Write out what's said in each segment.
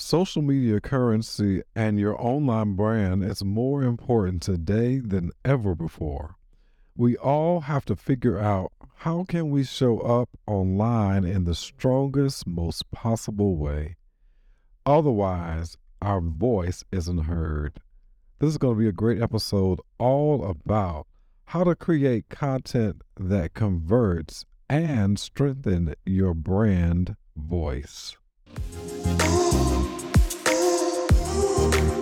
Social media currency and your online brand is more important today than ever before. We all have to figure out how can we show up online in the strongest, most possible way. Otherwise, our voice isn't heard. This is going to be a great episode all about how to create content that converts and strengthen your brand voice. Ooh.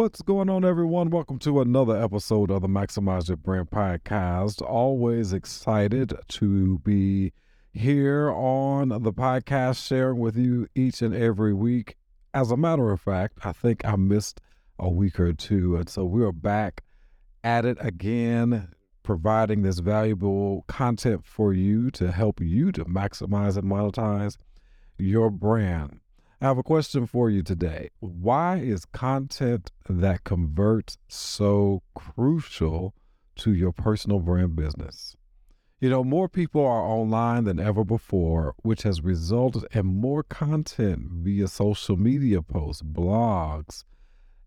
What's going on, everyone? Welcome to another episode of the Maximize Your Brand podcast. Always excited to be here on the podcast, sharing with you each and every week. As a matter of fact, I think I missed a week or two. And so we're back at it again, providing this valuable content for you to help you to maximize and monetize your brand. I have a question for you today. Why is content that converts so crucial to your personal brand business? You know, more people are online than ever before, which has resulted in more content via social media posts, blogs,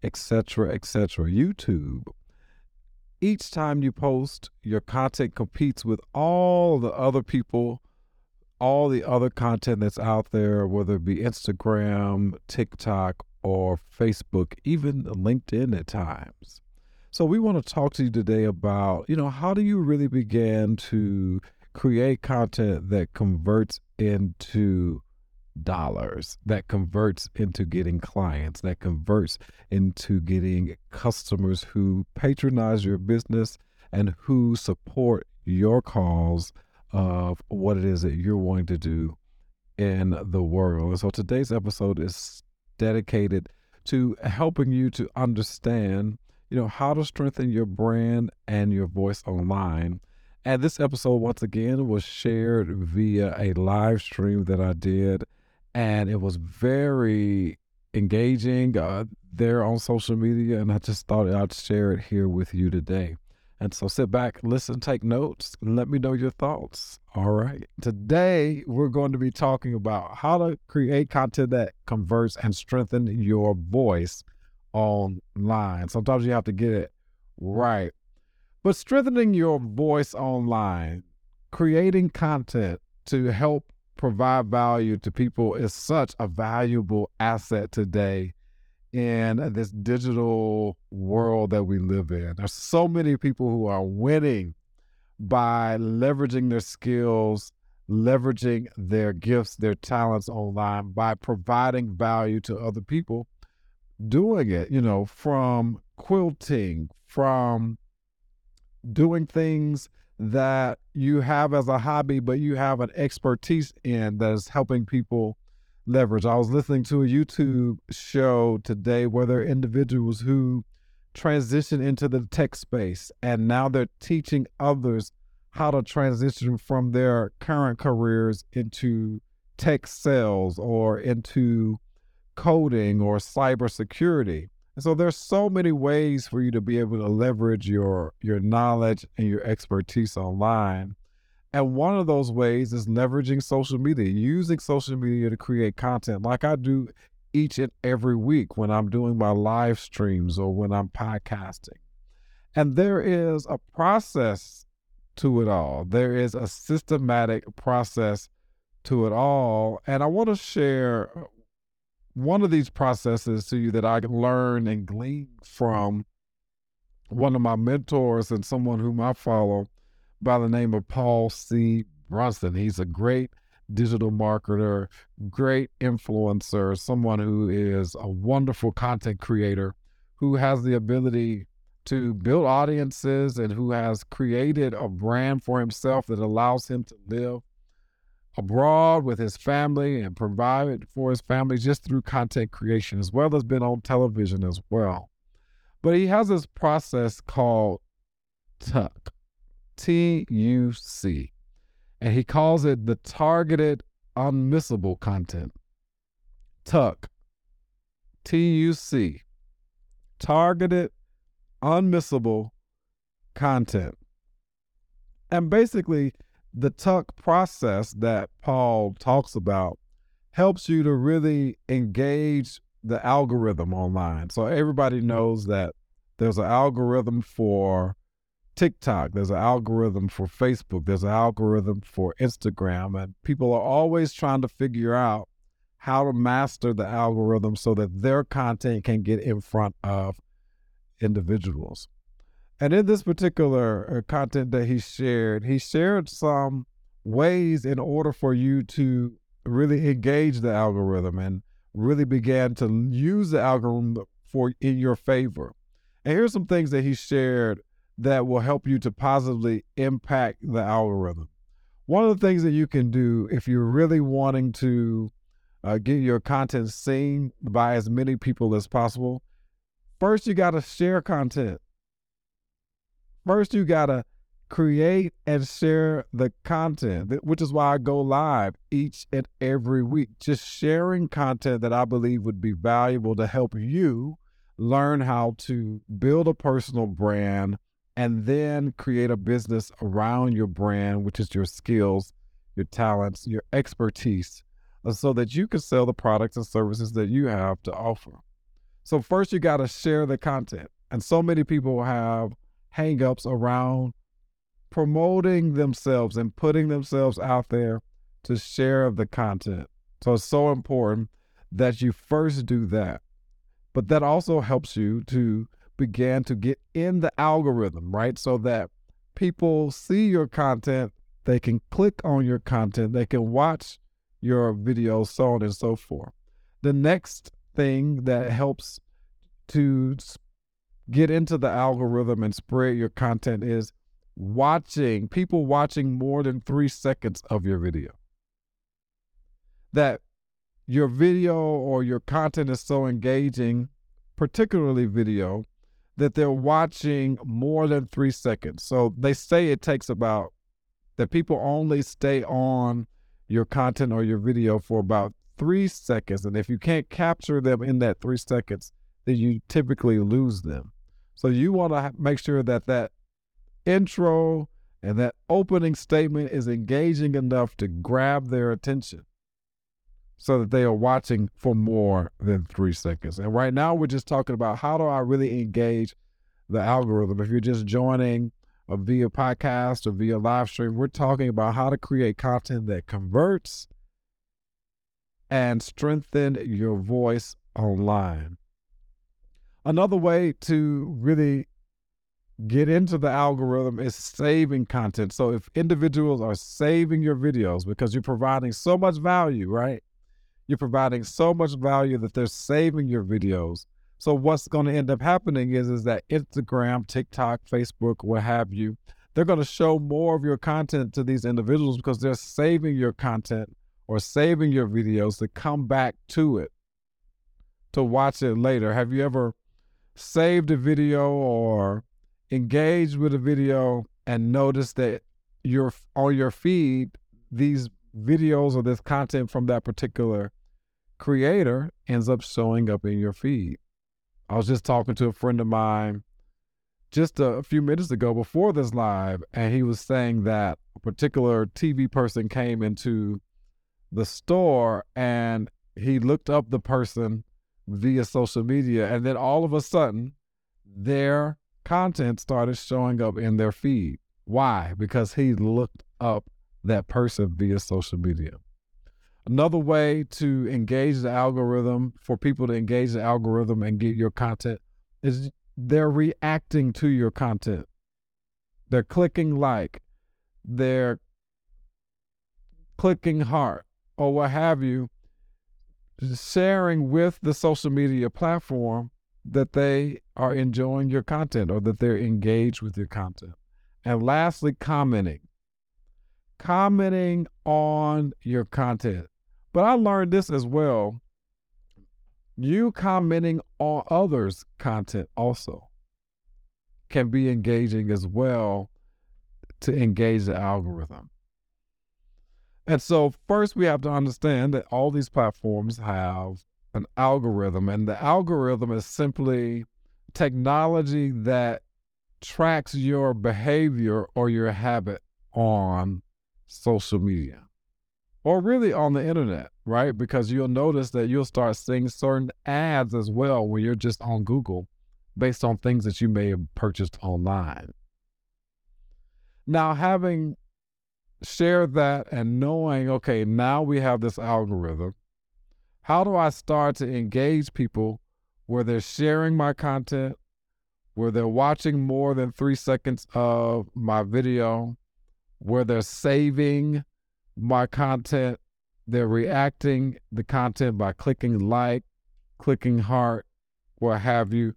etc., etc., YouTube. Each time you post, your content competes with all the other people all the other content that's out there, whether it be Instagram, TikTok, or Facebook, even LinkedIn at times. So we want to talk to you today about, you know, how do you really begin to create content that converts into dollars, that converts into getting clients, that converts into getting customers who patronize your business and who support your cause of what it is that you're wanting to do in the world. And so today's episode is dedicated to helping you to understand, you know, how to strengthen your brand and your voice online. And this episode, once again, was shared via a live stream that I did, and it was very engaging uh, there on social media. And I just thought I'd share it here with you today. And so sit back, listen, take notes, and let me know your thoughts. All right. Today, we're going to be talking about how to create content that converts and strengthen your voice online. Sometimes you have to get it right. But strengthening your voice online, creating content to help provide value to people is such a valuable asset today in this digital world that we live in. There's so many people who are winning by leveraging their skills, leveraging their gifts, their talents online by providing value to other people doing it, you know, from quilting, from doing things that you have as a hobby, but you have an expertise in that is helping people leverage. I was listening to a YouTube show today where there are individuals who transition into the tech space and now they're teaching others how to transition from their current careers into tech sales or into coding or cybersecurity. And so there's so many ways for you to be able to leverage your your knowledge and your expertise online. And one of those ways is leveraging social media, using social media to create content like I do each and every week when I'm doing my live streams or when I'm podcasting. And there is a process to it all, there is a systematic process to it all. And I want to share uh, one of these processes to you that I learned and gleaned from one of my mentors and someone whom I follow by the name of Paul C. Brunson. He's a great digital marketer, great influencer, someone who is a wonderful content creator who has the ability to build audiences and who has created a brand for himself that allows him to live abroad with his family and provide for his family just through content creation, as well as been on television as well. But he has this process called TUC, and he calls it the targeted unmissable content. TUC, T U C, targeted unmissable content. And basically, the tuck process that Paul talks about helps you to really engage the algorithm online. So everybody knows that there's an algorithm for TikTok, there's an algorithm for Facebook, there's an algorithm for Instagram, and people are always trying to figure out how to master the algorithm so that their content can get in front of individuals. And in this particular uh, content that he shared, he shared some ways in order for you to really engage the algorithm and really began to use the algorithm for in your favor. And here's some things that he shared that will help you to positively impact the algorithm. One of the things that you can do if you're really wanting to uh, get your content seen by as many people as possible, first you got to share content. First, you got to create and share the content, which is why I go live each and every week, just sharing content that I believe would be valuable to help you learn how to build a personal brand and then create a business around your brand, which is your skills, your talents, your expertise, uh, so that you can sell the products and services that you have to offer. So, first, you got to share the content. And so many people have hangups around promoting themselves and putting themselves out there to share the content. So it's so important that you first do that. But that also helps you to begin to get in the algorithm, right? So that people see your content, they can click on your content, they can watch your videos, so on and so forth. The next thing that helps to get into the algorithm and spread your content is watching people watching more than three seconds of your video. That your video or your content is so engaging, particularly video, that they're watching more than three seconds. So they say it takes about that people only stay on your content or your video for about three seconds. And if you can't capture them in that three seconds, then you typically lose them. So you want to make sure that that intro and that opening statement is engaging enough to grab their attention so that they are watching for more than three seconds. And right now, we're just talking about how do I really engage the algorithm. If you're just joining a via podcast or via live stream, we're talking about how to create content that converts and strengthen your voice online. Another way to really get into the algorithm is saving content. So if individuals are saving your videos because you're providing so much value, right? You're providing so much value that they're saving your videos. So what's going to end up happening is is that Instagram, TikTok, Facebook, what have you, they're going to show more of your content to these individuals because they're saving your content or saving your videos to come back to it to watch it later. Have you ever saved a video or engaged with a video and noticed that your on your feed these videos or this content from that particular creator ends up showing up in your feed. I was just talking to a friend of mine just a few minutes ago before this live, and he was saying that a particular TV person came into the store and he looked up the person via social media. And then all of a sudden, their content started showing up in their feed. Why? Because he looked up that person via social media. Another way to engage the algorithm, for people to engage the algorithm and get your content, is they're reacting to your content. They're clicking like, they're clicking heart, or what have you, sharing with the social media platform that they are enjoying your content or that they're engaged with your content. And lastly, commenting. Commenting on your content. But I learned this as well. You commenting on others' content also can be engaging as well to engage the algorithm. And so, first, we have to understand that all these platforms have an algorithm, and the algorithm is simply technology that tracks your behavior or your habit on social media or really on the internet, right? Because you'll notice that you'll start seeing certain ads as well when you're just on Google based on things that you may have purchased online. Now, having shared that and knowing, okay, now we have this algorithm, how do I start to engage people where they're sharing my content, where they're watching more than three seconds of my video, where they're saving my content, they're reacting the content by clicking like, clicking heart, what have you,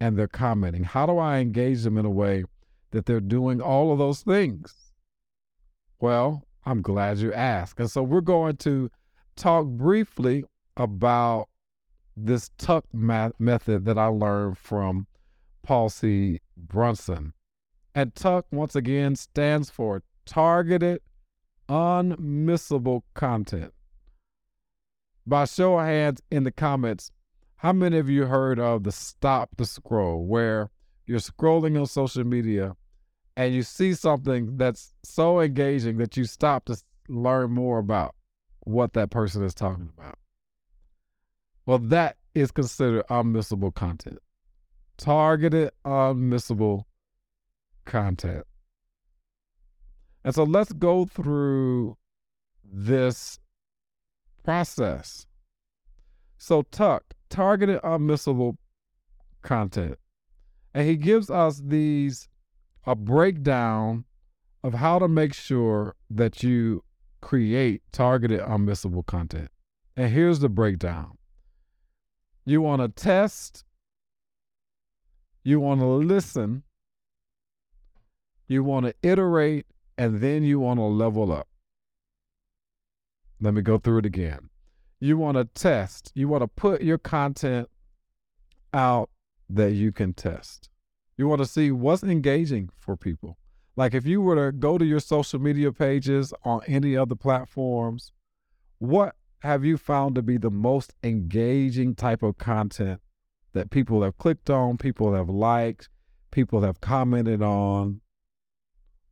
and they're commenting. How do I engage them in a way that they're doing all of those things? Well, I'm glad you asked. And so we're going to talk briefly about this tuck method that I learned from Paul C. Brunson. And tuck, once again, stands for targeted, unmissable content. By show of hands in the comments, how many of you heard of the stop the scroll, where you're scrolling on social media and you see something that's so engaging that you stop to learn more about what that person is talking about? Well, that is considered unmissable content. Targeted, unmissable content. And so let's go through this process. So, Tuck, targeted, unmissable content. And he gives us these a breakdown of how to make sure that you create targeted, unmissable content. And here's the breakdown you want to test, you want to listen, you want to iterate, and then you want to level up. Let me go through it again. You want to test, you want to put your content out that you can test. You want to see what's engaging for people. Like if you were to go to your social media pages on any other platforms, what have you found to be the most engaging type of content that people have clicked on, people have liked, people have commented on?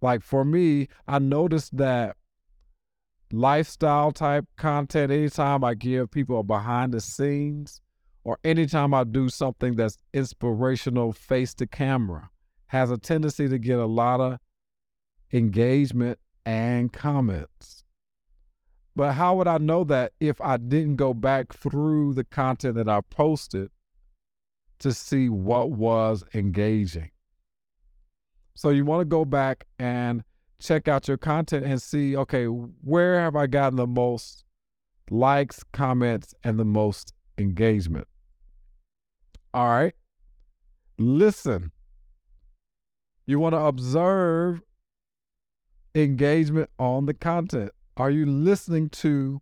Like for me, I noticed that lifestyle type content, anytime I give people a behind the scenes or anytime I do something that's inspirational face to camera, has a tendency to get a lot of engagement and comments. But how would I know that if I didn't go back through the content that I posted to see what was engaging? So you want to go back and check out your content and see, okay, where have I gotten the most likes, comments, and the most engagement? All right. Listen. You want to observe engagement on the content. Are you listening to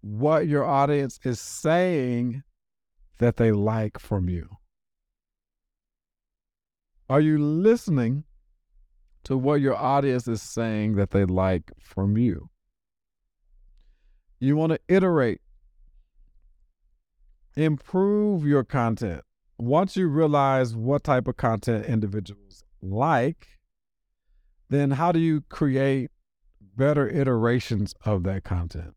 what your audience is saying that they like from you? Are you listening to what your audience is saying that they like from you? You want to iterate, improve your content. Once you realize what type of content individuals like, then how do you create better iterations of that content.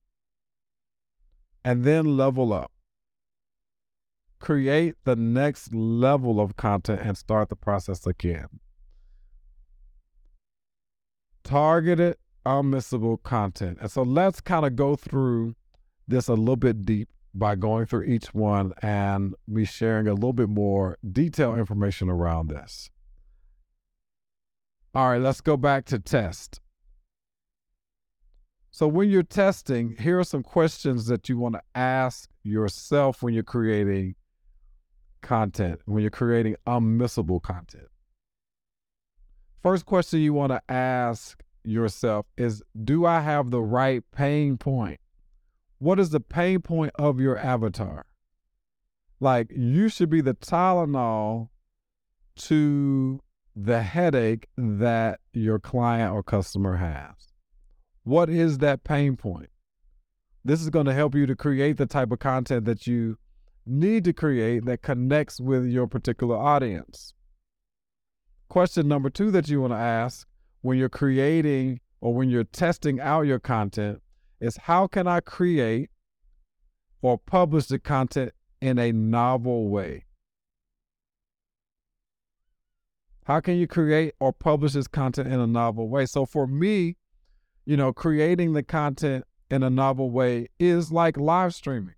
And then level up. Create the next level of content and start the process again. Targeted, unmissable content. And so let's kind of go through this a little bit deep by going through each one and me sharing a little bit more detailed information around this. All right, let's go back to test. So when you're testing, here are some questions that you want to ask yourself when you're creating content, when you're creating unmissable content? First question you want to ask yourself is Do I have the right pain point? What is the pain point of your avatar? Like, you should be the Tylenol to the headache that your client or customer has. What is that pain point? This is going to help you to create the type of content that you need to create that connects with your particular audience. Question number two that you want to ask when you're creating or when you're testing out your content is how can I create or publish the content in a novel way? How can you create or publish this content in a novel way? So for me, you know, creating the content in a novel way is like live streaming.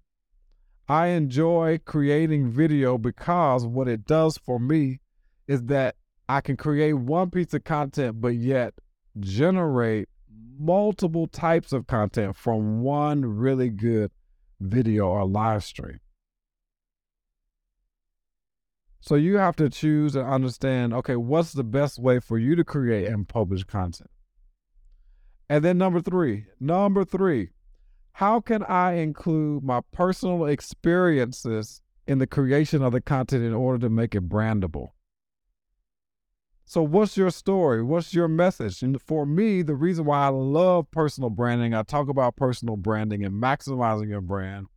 I enjoy creating video because what it does for me is that I can create one piece of content, but yet generate multiple types of content from one really good video or live stream. So you have to choose and understand okay, what's the best way for you to create and publish content? And then number three, number three, how can I include my personal experiences in the creation of the content in order to make it brandable? So, what's your story? What's your message? And for me, the reason why I love personal branding, I talk about personal branding and maximizing your brand,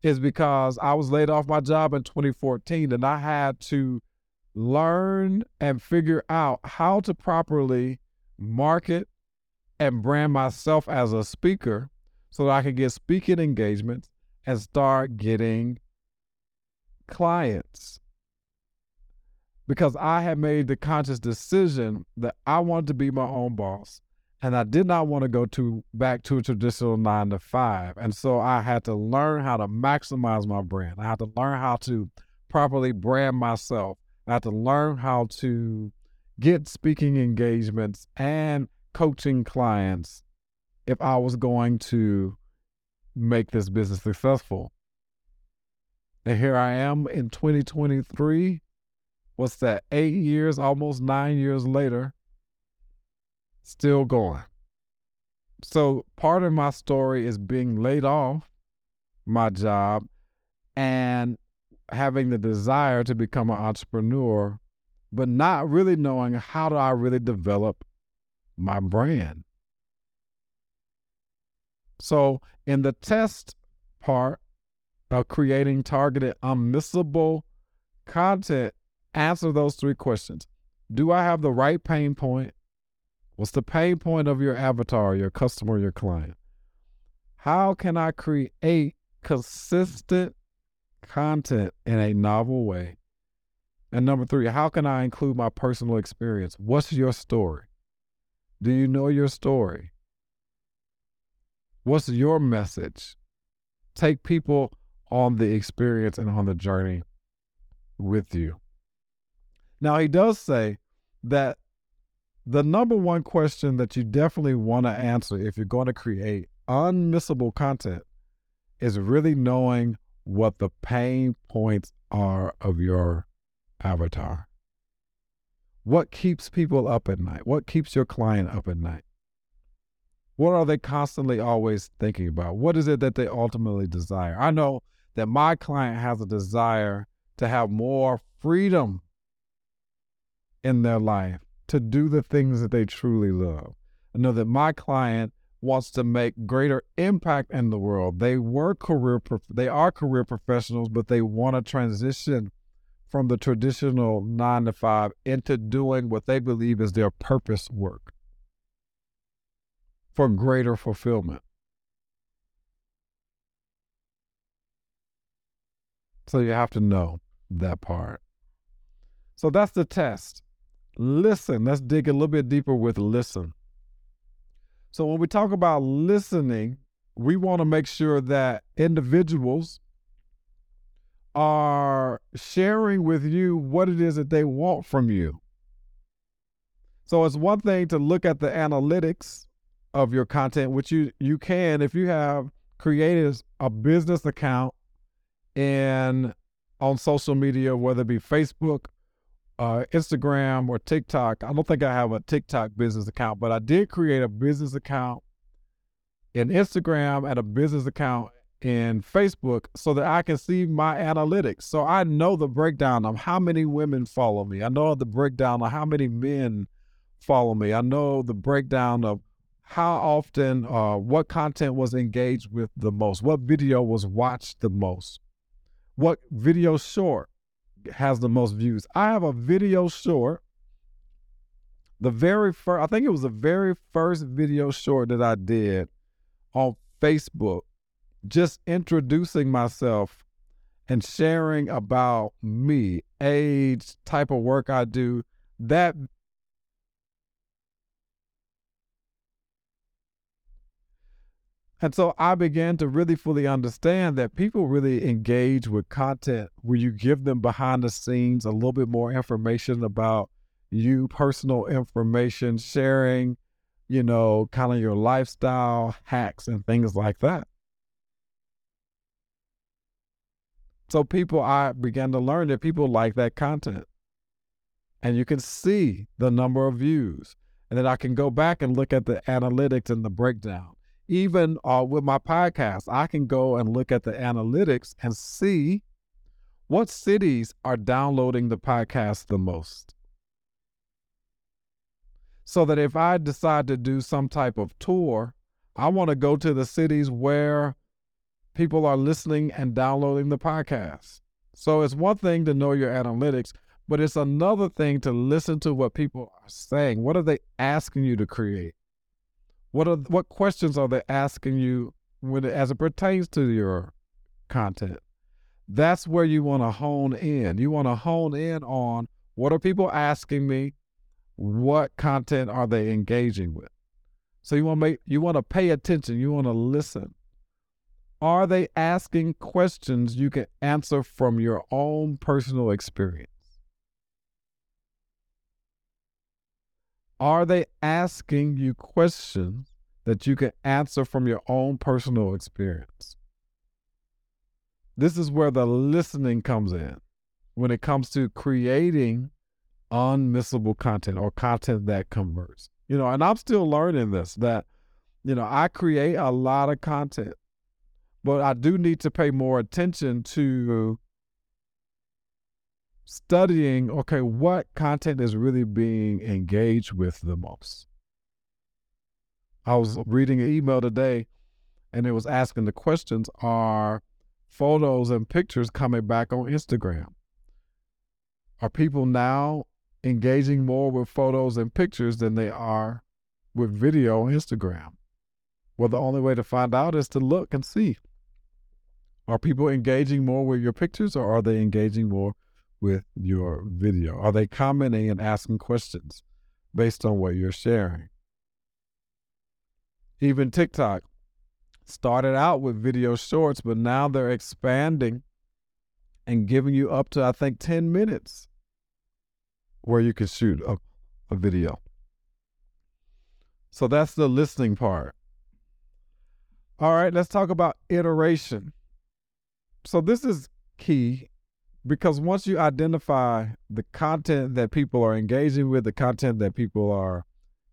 is because I was laid off my job in 2014 and I had to learn and figure out how to properly market and brand myself as a speaker so that I could get speaking engagements and start getting clients. Because I had made the conscious decision that I wanted to be my own boss and I did not want to go to back to a traditional nine to five. And so I had to learn how to maximize my brand. I had to learn how to properly brand myself. I had to learn how to get speaking engagements and coaching clients if I was going to make this business successful. And here I am in 2023. What's that? Eight years, almost nine years later still going. So part of my story is being laid off my job and having the desire to become an entrepreneur, but not really knowing how do I really develop my brand. So in the test part of creating targeted unmissable content, answer those three questions. Do I have the right pain point? What's the pain point of your avatar, your customer, your client? How can I create consistent content in a novel way? And number three, how can I include my personal experience? What's your story? Do you know your story? What's your message? Take people on the experience and on the journey with you. Now, he does say that the number one question that you definitely want to answer if you're going to create unmissable content is really knowing what the pain points are of your avatar. What keeps people up at night? What keeps your client up at night? What are they constantly always thinking about? What is it that they ultimately desire? I know that my client has a desire to have more freedom in their life to do the things that they truly love. I know that my client wants to make greater impact in the world. They were career they are career professionals, but they want to transition from the traditional 9 to 5 into doing what they believe is their purpose work for greater fulfillment. So you have to know that part. So that's the test. Listen. Let's dig a little bit deeper with listen. So, when we talk about listening, we want to make sure that individuals are sharing with you what it is that they want from you. So, it's one thing to look at the analytics of your content, which you, you can if you have created a business account and on social media, whether it be Facebook, uh, Instagram, or TikTok. I don't think I have a TikTok business account, but I did create a business account in Instagram and a business account in Facebook so that I can see my analytics. So I know the breakdown of how many women follow me. I know the breakdown of how many men follow me. I know the breakdown of how often, uh, what content was engaged with the most, what video was watched the most, what video short has the most views. I have a video short. The very first, I think it was the very first video short that I did on Facebook, just introducing myself and sharing about me, age, type of work I do. That And so I began to really fully understand that people really engage with content where you give them behind the scenes a little bit more information about you, personal information, sharing, you know, kind of your lifestyle hacks and things like that. So people, I began to learn that people like that content. And you can see the number of views. And then I can go back and look at the analytics and the breakdown even uh, with my podcast, I can go and look at the analytics and see what cities are downloading the podcast the most. So that if I decide to do some type of tour, I want to go to the cities where people are listening and downloading the podcast. So it's one thing to know your analytics, but it's another thing to listen to what people are saying. What are they asking you to create? What are what questions are they asking you when it, as it pertains to your content? That's where you want to hone in. You want to hone in on what are people asking me? What content are they engaging with? So you want to make you want to pay attention. You want to listen. Are they asking questions you can answer from your own personal experience? Are they asking you questions that you can answer from your own personal experience? This is where the listening comes in when it comes to creating unmissable content or content that converts. You know, and I'm still learning this that, you know, I create a lot of content, but I do need to pay more attention to studying okay, what content is really being engaged with the most. I was reading an email today and it was asking the questions are photos and pictures coming back on Instagram? Are people now engaging more with photos and pictures than they are with video on Instagram? Well, the only way to find out is to look and see. Are people engaging more with your pictures or are they engaging more with your video? Are they commenting and asking questions based on what you're sharing? Even TikTok started out with video shorts, but now they're expanding and giving you up to, I think, 10 minutes where you can shoot a, a video. So that's the listening part. All right, let's talk about iteration. So this is key because once you identify the content that people are engaging with, the content that people are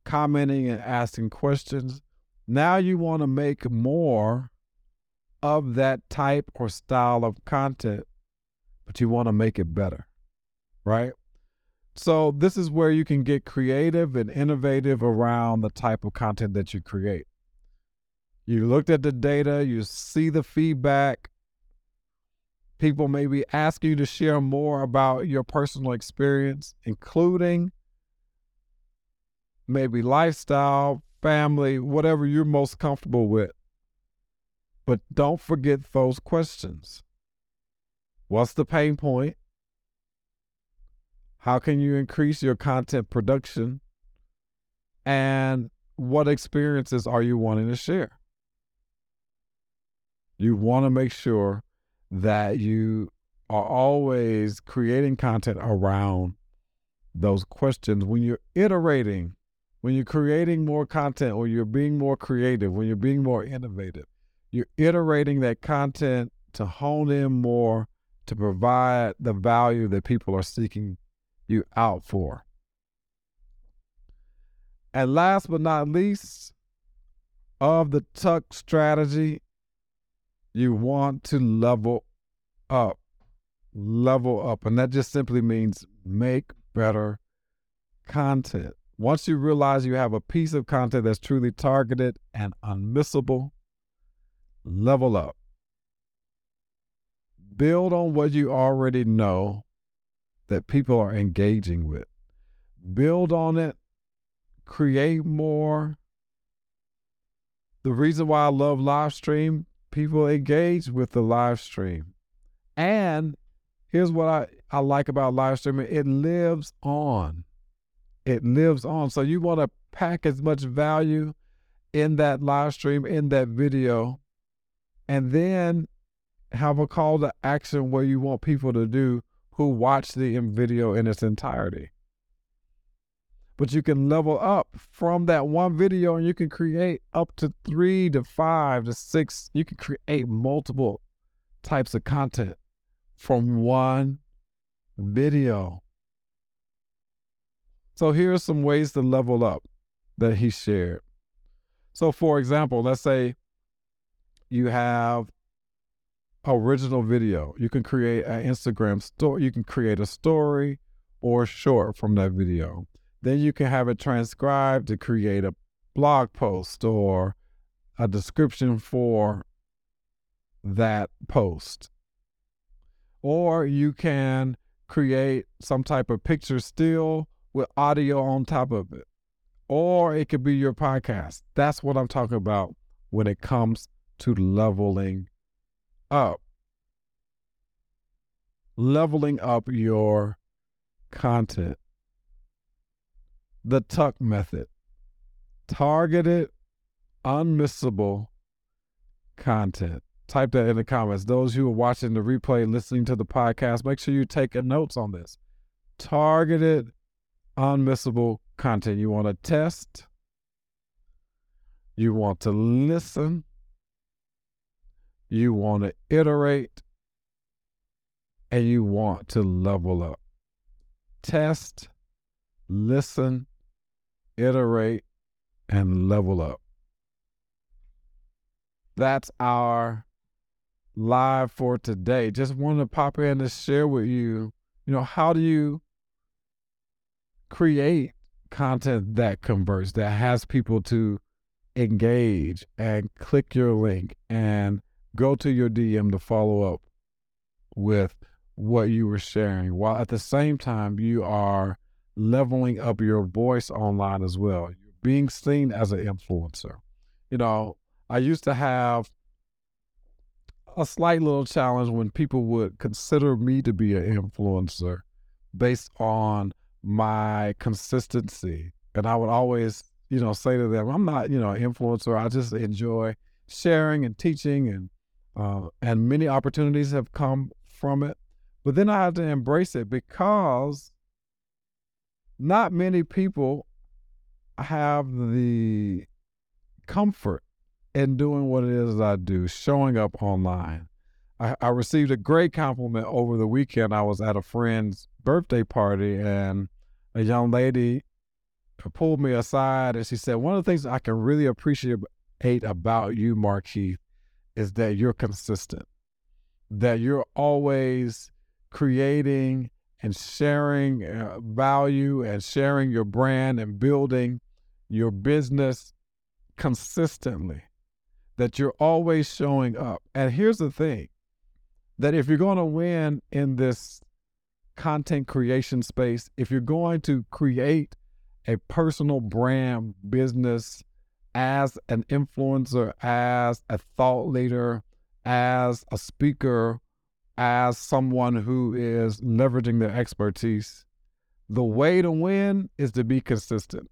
commenting and asking questions, now you want to make more of that type or style of content, but you want to make it better, right? So, this is where you can get creative and innovative around the type of content that you create. You looked at the data, you see the feedback, people may be asking you to share more about your personal experience, including maybe lifestyle, family, whatever you're most comfortable with. But don't forget those questions. What's the pain point? How can you increase your content production? And what experiences are you wanting to share? You want to make sure that you are always creating content around those questions when you're iterating, when you're creating more content, or you're being more creative, when you're being more innovative. You're iterating that content to hone in more to provide the value that people are seeking you out for. And last but not least, of the tuck strategy, you want to level up. Level up. And that just simply means make better content. Once you realize you have a piece of content that's truly targeted and unmissable, level up. Build on what you already know that people are engaging with. Build on it, create more. The reason why I love live stream, people engage with the live stream. And here's what I, I like about live streaming it lives on. It lives on. So you want to pack as much value in that live stream, in that video, and then have a call to action where you want people to do who watch the video in its entirety. But you can level up from that one video and you can create up to three to five to six. You can create multiple types of content from one video. So here are some ways to level up that he shared. So, for example, let's say you have original video. You can create an Instagram story. You can create a story or short from that video. Then you can have it transcribed to create a blog post or a description for that post. Or you can create some type of picture still with audio on top of it. Or it could be your podcast. That's what I'm talking about when it comes to leveling up. Leveling up your content. The tuck method. Targeted, unmissable content. Type that in the comments. Those who are watching the replay, listening to the podcast, make sure you take notes on this. Targeted, unmissable content. You want to test, you want to listen, you want to iterate, and you want to level up. Test, listen, iterate, and level up. That's our live for today. Just wanted to pop in to share with you, you know, how do you create content that converts, that has people to engage and click your link and go to your DM to follow up with what you were sharing, while at the same time you are leveling up your voice online as well. You're being seen as an influencer. You know, I used to have a slight little challenge when people would consider me to be an influencer based on my consistency. And I would always, you know, say to them, I'm not, you know, an influencer. I just enjoy sharing and teaching and uh, and many opportunities have come from it. But then I had to embrace it because not many people have the comfort in doing what it is I do, showing up online. I, I, received a great compliment over the weekend. I was at a friend's birthday party, and a young lady pulled me aside and she said, One of the things I can really appreciate about you, Markeith, is that you're consistent, that you're always creating and sharing uh, value and sharing your brand and building your business consistently, that you're always showing up. And here's the thing that if you're going to win in this content creation space, if you're going to create a personal brand business as an influencer, as a thought leader, as a speaker, as someone who is leveraging their expertise, the way to win is to be consistent.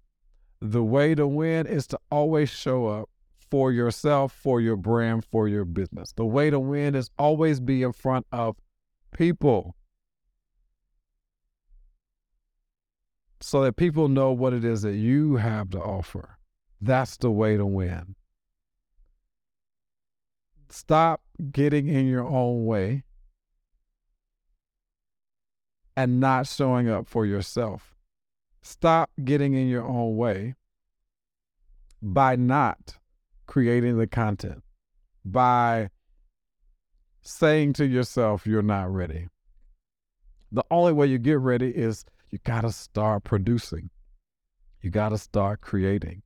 The way to win is to always show up for yourself, for your brand, for your business. The way to win is always be in front of people so that people know what it is that you have to offer. That's the way to win. Stop getting in your own way and not showing up for yourself. Stop getting in your own way by not creating the content, by saying to yourself, you're not ready. The only way you get ready is you got to start producing. You got to start creating.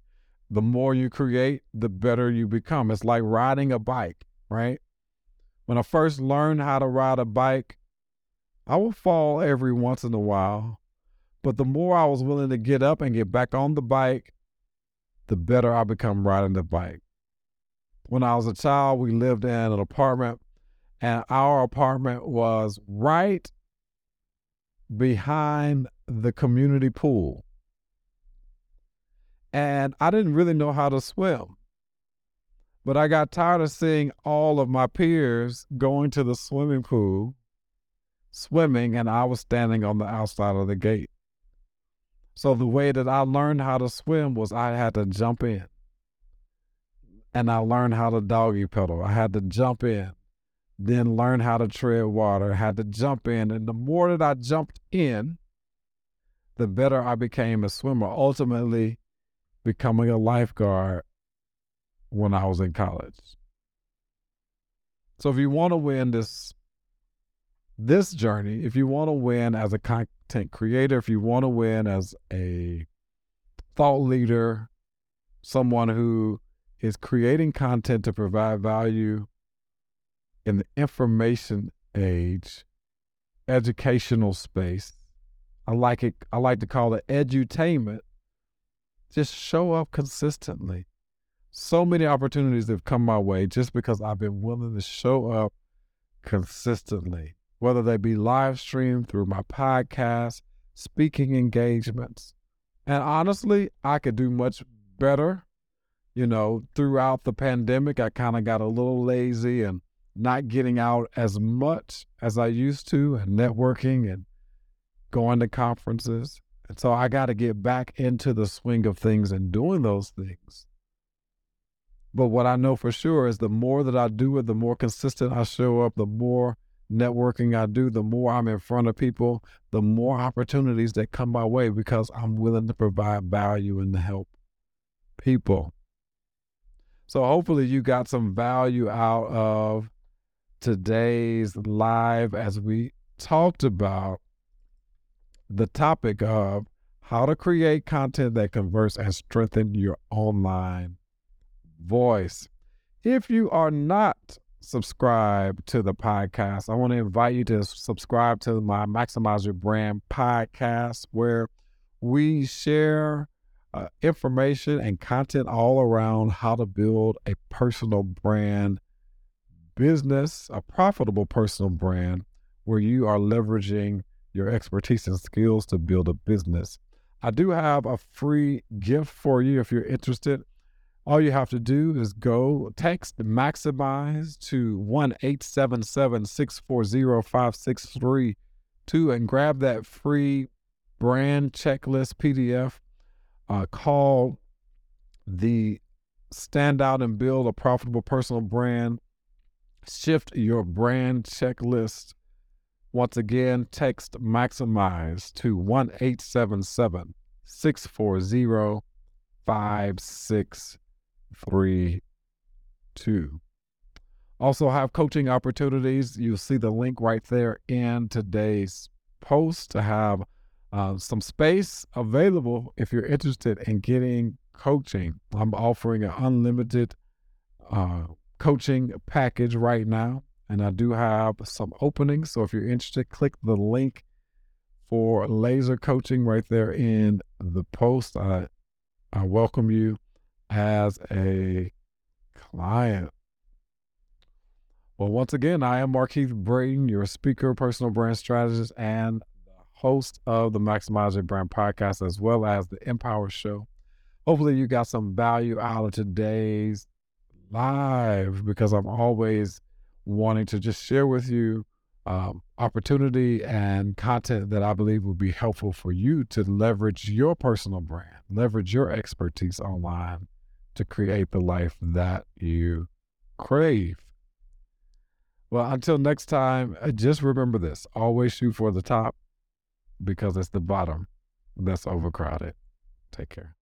The more you create, the better you become. It's like riding a bike, right? When I first learned how to ride a bike, I would fall every once in a while. But the more I was willing to get up and get back on the bike, the better I become riding the bike. When I was a child, we lived in an apartment, and our apartment was right behind the community pool. And I didn't really know how to swim. But I got tired of seeing all of my peers going to the swimming pool, swimming, and I was standing on the outside of the gate. So the way that I learned how to swim was I had to jump in. And I learned how to doggy pedal. I had to jump in, then learn how to tread water, I had to jump in. And the more that I jumped in, the better I became a swimmer, ultimately becoming a lifeguard when I was in college. So if you want to win this this journey, if you want to win as a content creator, if you want to win as a thought leader, someone who is creating content to provide value in the information age, educational space. I like it I like to call it edutainment. Just show up consistently so many opportunities have come my way just because I've been willing to show up consistently, whether they be live streamed through my podcast, speaking engagements. And honestly, I could do much better. You know, throughout the pandemic, I kind of got a little lazy and not getting out as much as I used to and networking and going to conferences. And so I got to get back into the swing of things and doing those things. But what I know for sure is the more that I do it, the more consistent I show up, the more networking I do, the more I'm in front of people, the more opportunities that come my way because I'm willing to provide value and to help people. So hopefully you got some value out of today's live as we talked about the topic of how to create content that converts and strengthen your online voice. If you are not subscribed to the podcast, I want to invite you to subscribe to my Maximize Your Brand podcast, where we share uh, information and content all around how to build a personal brand business, a profitable personal brand, where you are leveraging your expertise and skills to build a business. I do have a free gift for you if you're interested. All you have to do is go text maximize to 1 877 640 5632 and grab that free brand checklist PDF uh, the Stand Out and Build a Profitable Personal Brand. Shift your brand checklist. Once again, text maximize to 1 877 640 5632 three, two. Also, have coaching opportunities. You'll see the link right there in today's post to have uh, some space available if you're interested in getting coaching. I'm offering an unlimited uh, coaching package right now, and I do have some openings. So if you're interested, click the link for laser coaching right there in the post. I, I welcome you as a client. Well, once again, I am Markeith Braden, your speaker, personal brand strategist, and the host of the Maximize Your Brand podcast, as well as the Empower Show. Hopefully, you got some value out of today's live because I'm always wanting to just share with you um, opportunity and content that I believe will be helpful for you to leverage your personal brand, leverage your expertise online to create the life that you crave. Well, until next time, uh, just remember this always shoot for the top because it's the bottom that's overcrowded. Take care.